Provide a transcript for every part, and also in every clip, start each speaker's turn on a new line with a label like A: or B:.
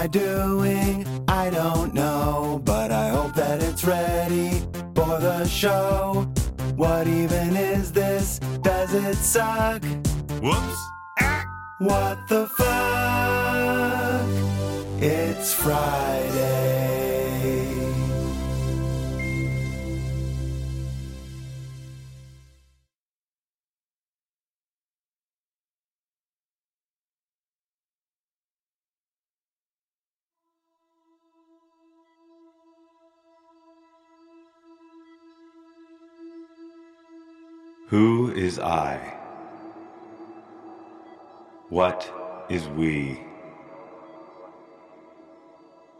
A: I doing? I don't know, but I hope that it's ready for the show. What even is this? Does it suck?
B: Whoops. Ah.
A: What the fuck? It's Friday.
C: Who is I? What is we?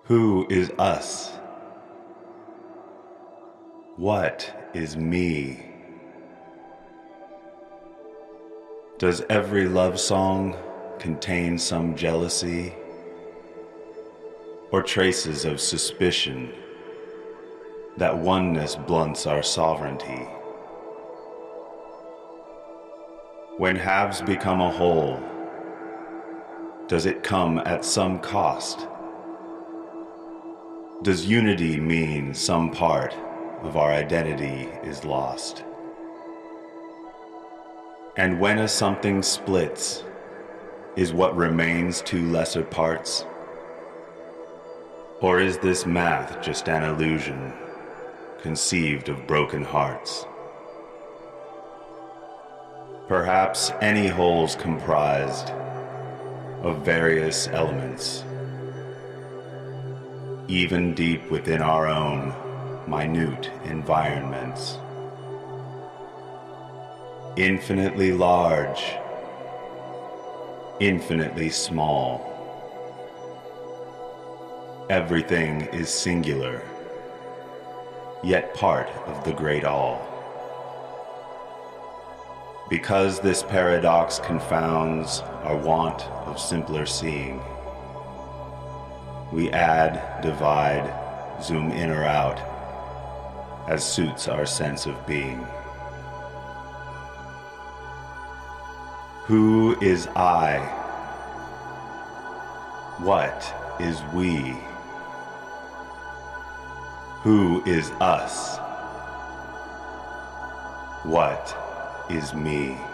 C: Who is us? What is me? Does every love song contain some jealousy or traces of suspicion that oneness blunts our sovereignty? When halves become a whole, does it come at some cost? Does unity mean some part of our identity is lost? And when a something splits, is what remains two lesser parts? Or is this math just an illusion, conceived of broken hearts? Perhaps any whole's comprised of various elements, even deep within our own minute environments. Infinitely large, infinitely small. Everything is singular, yet part of the great all. Because this paradox confounds our want of simpler seeing, we add, divide, zoom in or out as suits our sense of being. Who is I? What is we? Who is us? What is me?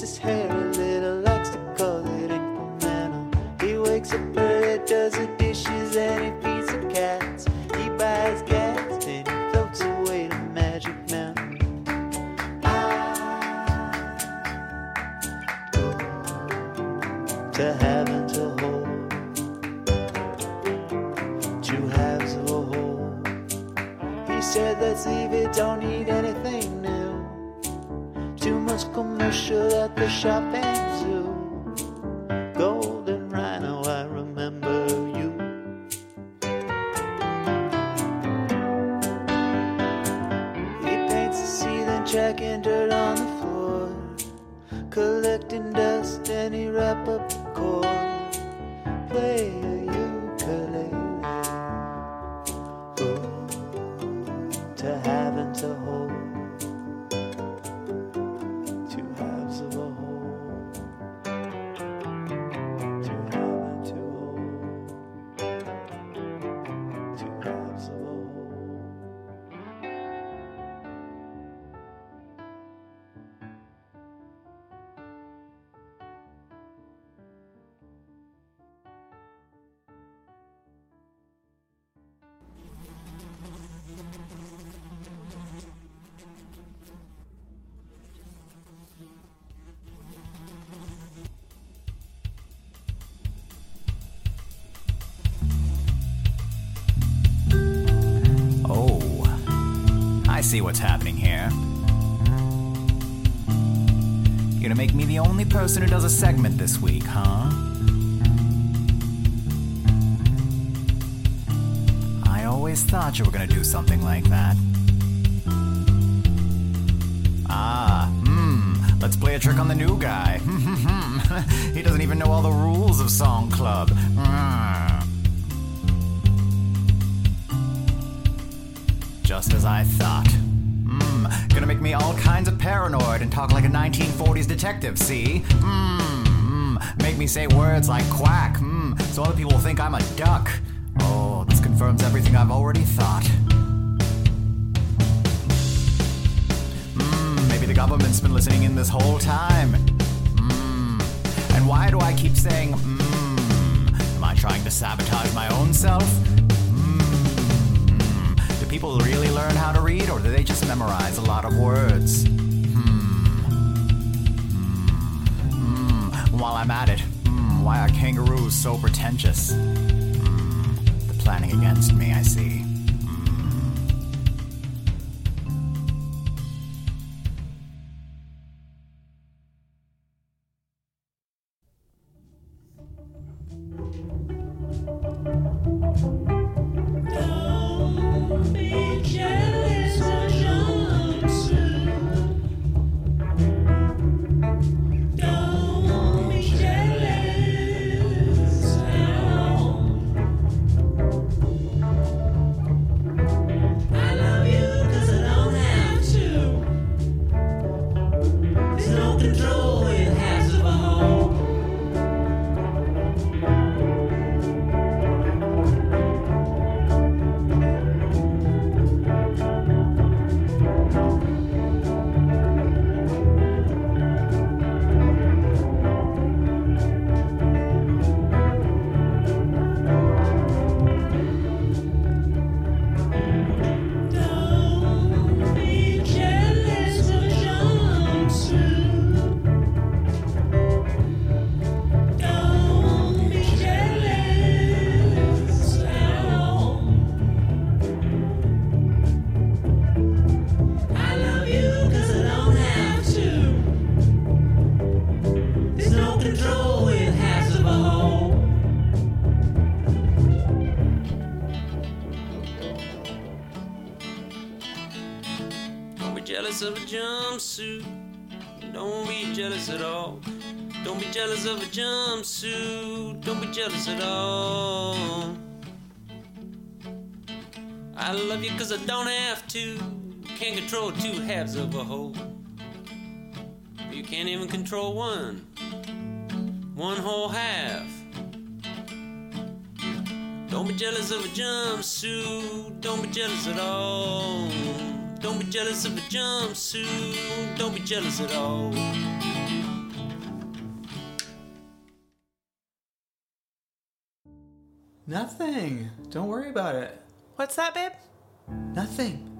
D: His hair
E: see what's happening here. You're gonna make me the only person who does a segment this week, huh? I always thought you were gonna do something like that. Ah, hmm, let's play a trick on the new guy. he doesn't even know all the rules of Song Club. Just as I thought. Gonna make me all kinds of paranoid and talk like a 1940s detective, see? Mmm, mm, make me say words like quack, mmm, so other people think I'm a duck. Oh, this confirms everything I've already thought. Mmm, maybe the government's been listening in this whole time. Mmm, and why do I keep saying mmm? Am I trying to sabotage my own self? Do people really learn how to read, or do they just memorize a lot of words? Hmm. Hmm. Hmm. While I'm at it, hmm, why are kangaroos so pretentious? Hmm. They're planning against me, I see.
F: Jealous at all. I love you cause I don't have to. Can't control two halves of a whole. You can't even control one. One whole half. Don't be jealous of a jumpsuit. Don't be jealous at all. Don't be jealous of a jumpsuit. Don't be jealous at all.
G: Nothing. Don't worry about it.
H: What's that, babe?
G: Nothing.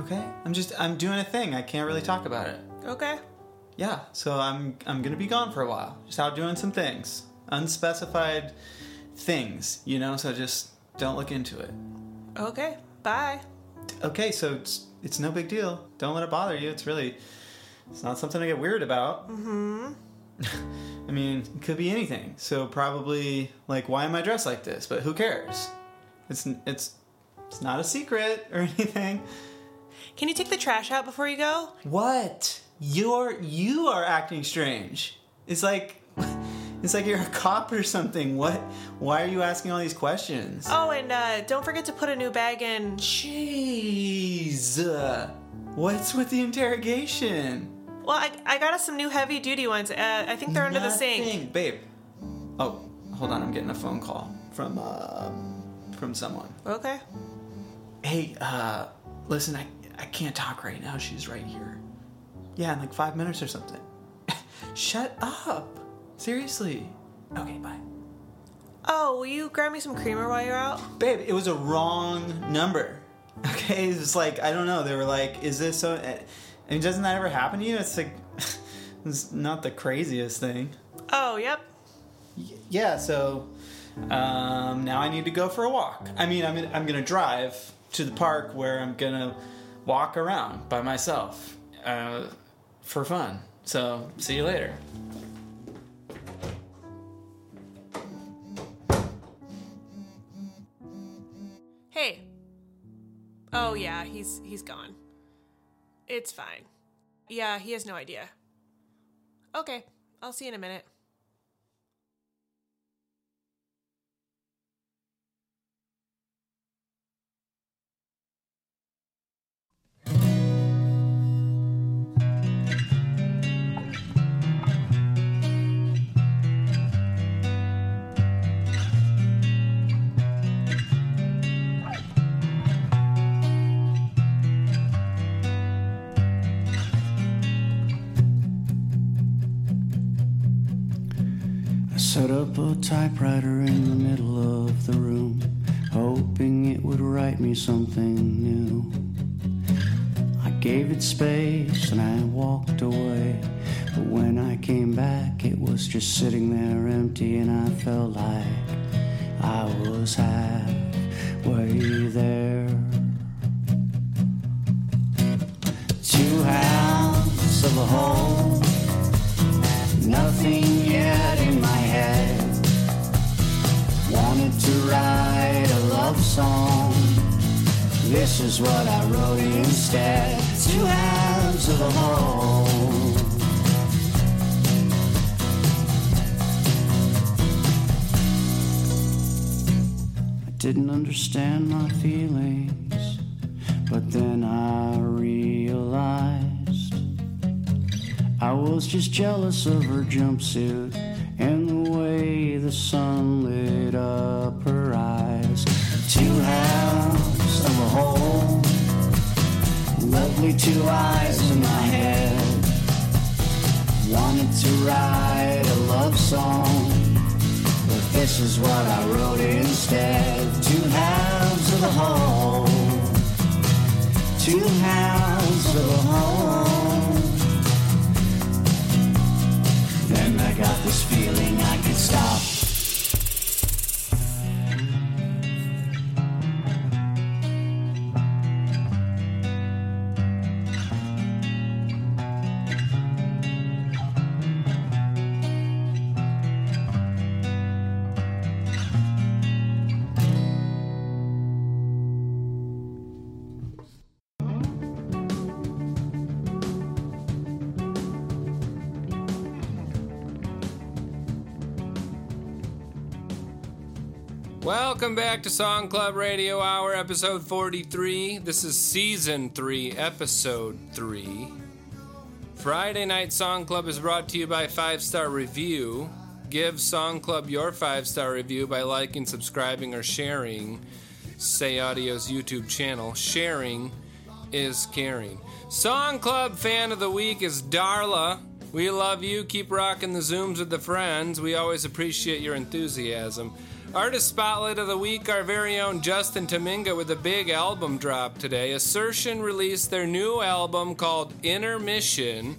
G: Okay? I'm just I'm doing a thing. I can't really talk about it.
H: Okay.
G: Yeah, so I'm I'm going to be gone for a while. Just out doing some things. Unspecified things, you know, so just don't look into it.
H: Okay. Bye.
G: Okay, so it's it's no big deal. Don't let it bother you. It's really it's not something to get weird about. Mhm. I mean, it could be anything. So probably like why am I dressed like this? But who cares? It's it's it's not a secret or anything.
H: Can you take the trash out before you go?
G: What? You're you are acting strange. It's like it's like you're a cop or something. What? Why are you asking all these questions?
H: Oh, and uh, don't forget to put a new bag in.
G: Jeez. What's with the interrogation?
H: Well, I, I got us some new heavy duty ones. Uh, I think they're under the sink.
G: Nothing. Babe. Oh, hold on. I'm getting a phone call from uh, from someone.
H: Okay.
G: Hey, uh, listen. I I can't talk right now. She's right here. Yeah, in like five minutes or something. Shut up. Seriously. Okay, bye.
H: Oh, will you grab me some creamer while you're out?
G: Babe, it was a wrong number. Okay, it was like I don't know. They were like, "Is this so?" I mean, doesn't that ever happen to you? It's like it's not the craziest thing.
H: Oh, yep.
G: Yeah, so um, now I need to go for a walk. I mean, I'm I'm gonna drive to the park where I'm gonna walk around by myself uh, for fun. So see you later.
H: Hey. Oh yeah, he's he's gone. It's fine. Yeah, he has no idea. Okay, I'll see you in a minute.
I: Typewriter in the middle of the room, hoping it would write me something new. I gave it space and I walked away. But when I came back, it was just sitting there empty, and I felt like I was halfway there. Two halves of a whole. Nothing yet in my head. Song. This is what I wrote instead. Two halves of a. I didn't understand my feelings, but then I realized. I was just jealous of her jumpsuit and the way the sun lit up her. Two halves of a whole, lovely two eyes in my head. Wanted to write a love song, but this is what I wrote instead. Two halves of a whole, two halves of a whole. Then I got this feeling I could stop.
J: Welcome back to Song Club Radio Hour, episode 43. This is season 3, episode 3. Friday Night Song Club is brought to you by Five Star Review. Give Song Club your five star review by liking, subscribing, or sharing Say Audio's YouTube channel. Sharing is caring. Song Club fan of the week is Darla. We love you. Keep rocking the Zooms with the friends. We always appreciate your enthusiasm. Artist Spotlight of the Week, our very own Justin Tominga with a big album drop today. Assertion released their new album called Intermission,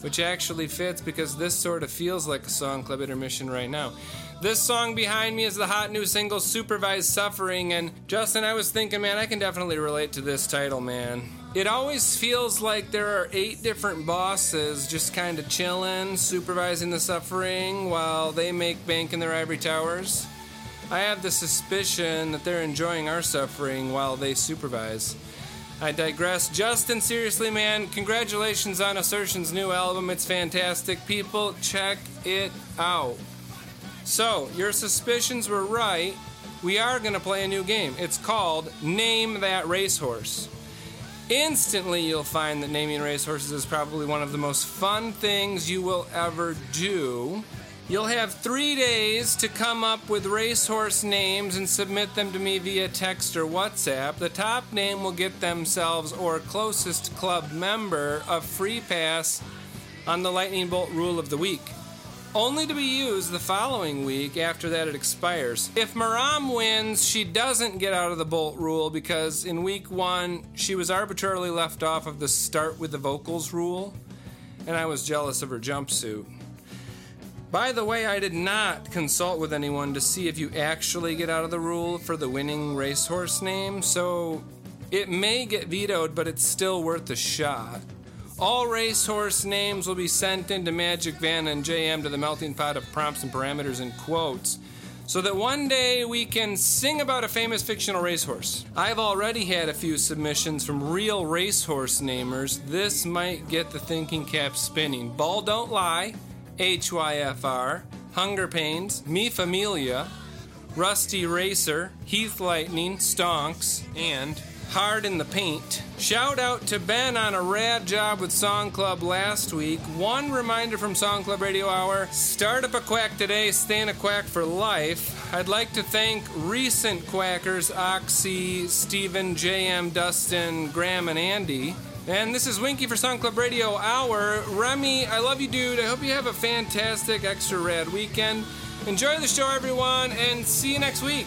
J: which actually fits because this sort of feels like a Song Club intermission right now. This song behind me is the hot new single Supervised Suffering, and Justin, I was thinking, man, I can definitely relate to this title, man. It always feels like there are eight different bosses just kind of chilling, supervising the suffering while they make bank in their ivory towers. I have the suspicion that they're enjoying our suffering while they supervise. I digress. Justin, seriously, man, congratulations on Assertion's new album. It's fantastic. People, check it out. So, your suspicions were right. We are going to play a new game. It's called Name That Racehorse. Instantly, you'll find that naming racehorses is probably one of the most fun things you will ever do. You'll have three days to come up with racehorse names and submit them to me via text or WhatsApp. The top name will get themselves or closest club member a free pass on the Lightning Bolt rule of the week. Only to be used the following week after that it expires. If Maram wins, she doesn't get out of the Bolt rule because in week one she was arbitrarily left off of the start with the vocals rule, and I was jealous of her jumpsuit. By the way, I did not consult with anyone to see if you actually get out of the rule for the winning racehorse name, so it may get vetoed, but it's still worth a shot. All racehorse names will be sent into Magic Van and JM to the melting pot of prompts and parameters and quotes so that one day we can sing about a famous fictional racehorse. I've already had a few submissions from real racehorse namers. This might get the thinking cap spinning. Ball Don't Lie, HYFR, Hunger Pains, Me Familia, Rusty Racer, Heath Lightning, Stonks, and Hard in the Paint. Shout out to Ben on a rad job with Song Club last week. One reminder from Song Club Radio Hour start up a quack today, stay in a quack for life. I'd like to thank recent quackers Oxy, Stephen, JM, Dustin, Graham, and Andy. And this is Winky for Song Club Radio Hour. Remy, I love you, dude. I hope you have a fantastic, extra rad weekend. Enjoy the show, everyone, and see you next week.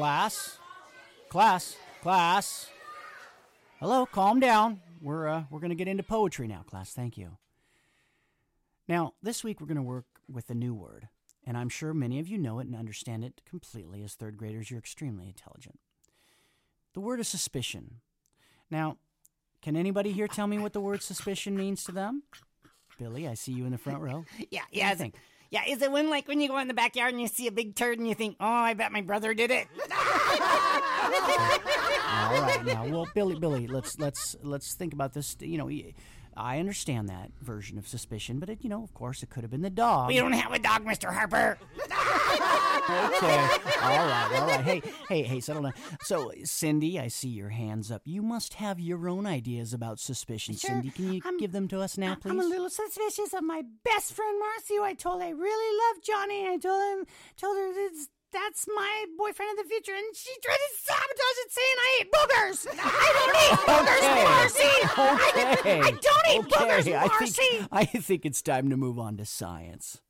K: Class, class, class. Hello, calm down. We're uh, we're going to get into poetry now, class. Thank you. Now, this week we're going to work with a new word, and I'm sure many of you know it and understand it completely. As third graders, you're extremely intelligent. The word is suspicion. Now, can anybody here tell me what the word suspicion means to them? Billy, I see you in the front row.
L: Yeah,
K: What do
L: yeah.
K: you think?
L: Yeah, is it when like when you go in the backyard and you see a big turd and you think, oh, I bet my brother did it.
K: All right, now, well, Billy, Billy, let's let's let's think about this. You know, I understand that version of suspicion, but it, you know, of course, it could have been the dog.
L: we don't have a dog, Mister Harper.
K: okay. All right. All right. Hey, hey, hey, settle down. So, Cindy, I see your hands up. You must have your own ideas about suspicion.
L: Sure.
K: Cindy, can you
L: I'm-
K: give them to us now, please?
L: I'm a little suspicious of my best friend Marcy, who I told I really love Johnny. I told him, told her that's, that's my boyfriend of the future, and she tried to sabotage it, saying I eat boogers. I don't eat boogers, Marcy.
K: Okay.
L: I, I don't eat boogers,
K: okay. I think I think it's time to move on to science.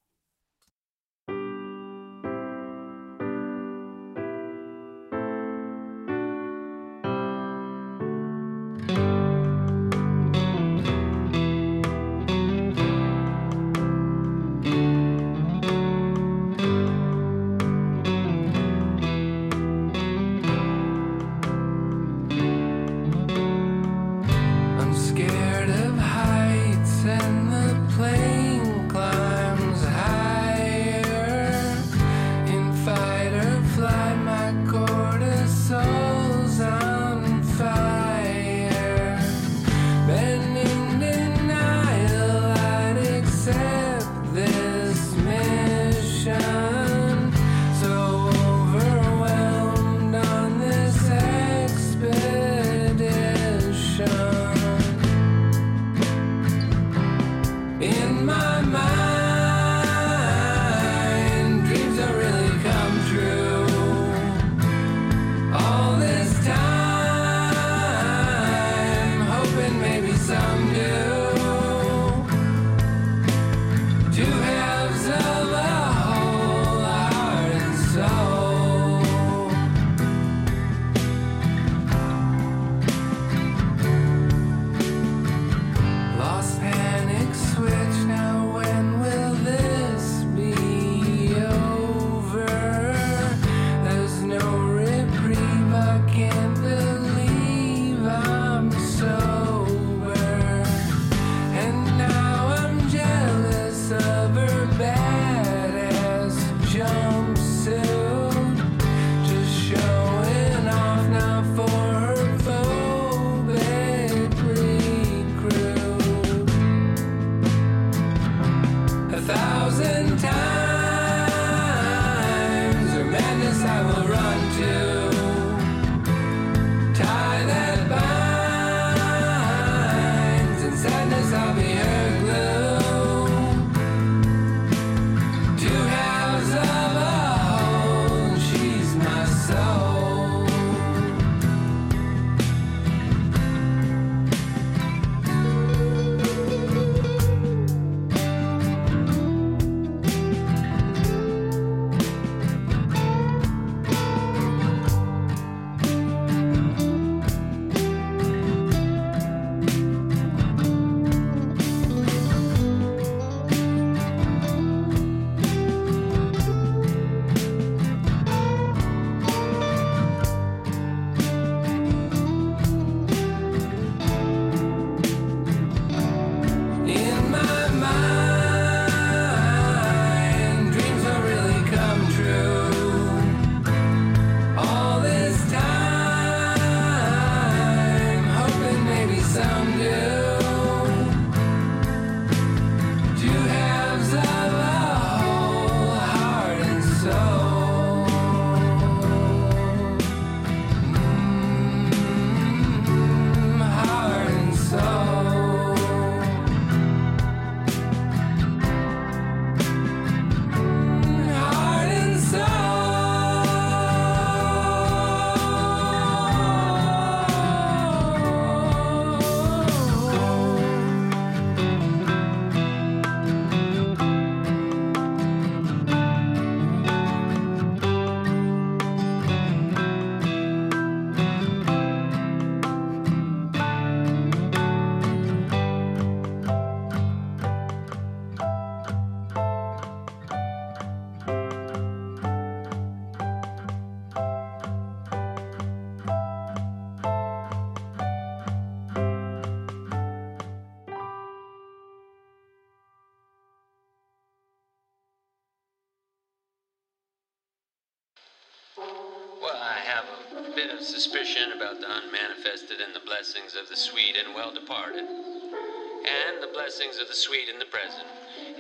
D: well departed, and the blessings of the sweet and the present.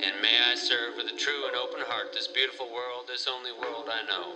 D: And may I serve with a true and open heart this beautiful world, this only world I know.